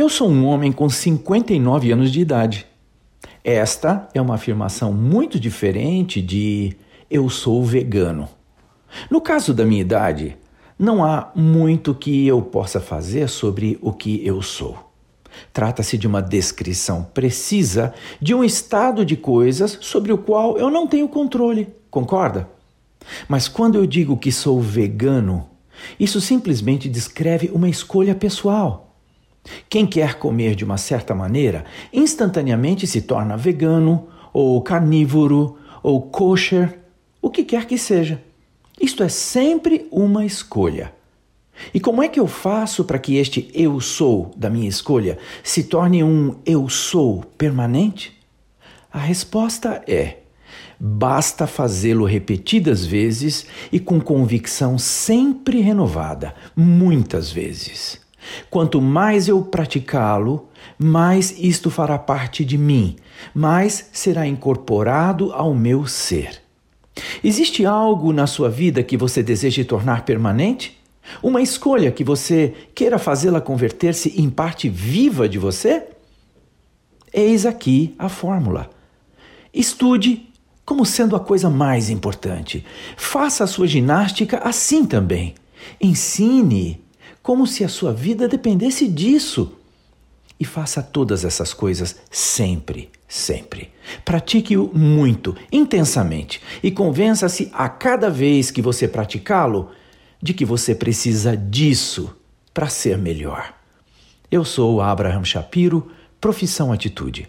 Eu sou um homem com 59 anos de idade. Esta é uma afirmação muito diferente de eu sou vegano. No caso da minha idade, não há muito que eu possa fazer sobre o que eu sou. Trata-se de uma descrição precisa de um estado de coisas sobre o qual eu não tenho controle, concorda? Mas quando eu digo que sou vegano, isso simplesmente descreve uma escolha pessoal. Quem quer comer de uma certa maneira, instantaneamente se torna vegano, ou carnívoro, ou kosher, o que quer que seja. Isto é sempre uma escolha. E como é que eu faço para que este eu sou da minha escolha se torne um eu sou permanente? A resposta é: basta fazê-lo repetidas vezes e com convicção sempre renovada, muitas vezes. Quanto mais eu praticá-lo, mais isto fará parte de mim, mais será incorporado ao meu ser. Existe algo na sua vida que você deseja tornar permanente? Uma escolha que você queira fazê-la converter-se em parte viva de você? Eis aqui a fórmula. Estude como sendo a coisa mais importante. Faça a sua ginástica assim também. Ensine como se a sua vida dependesse disso. E faça todas essas coisas sempre, sempre. Pratique-o muito, intensamente, e convença-se a cada vez que você praticá-lo de que você precisa disso para ser melhor. Eu sou Abraham Shapiro, profissão Atitude.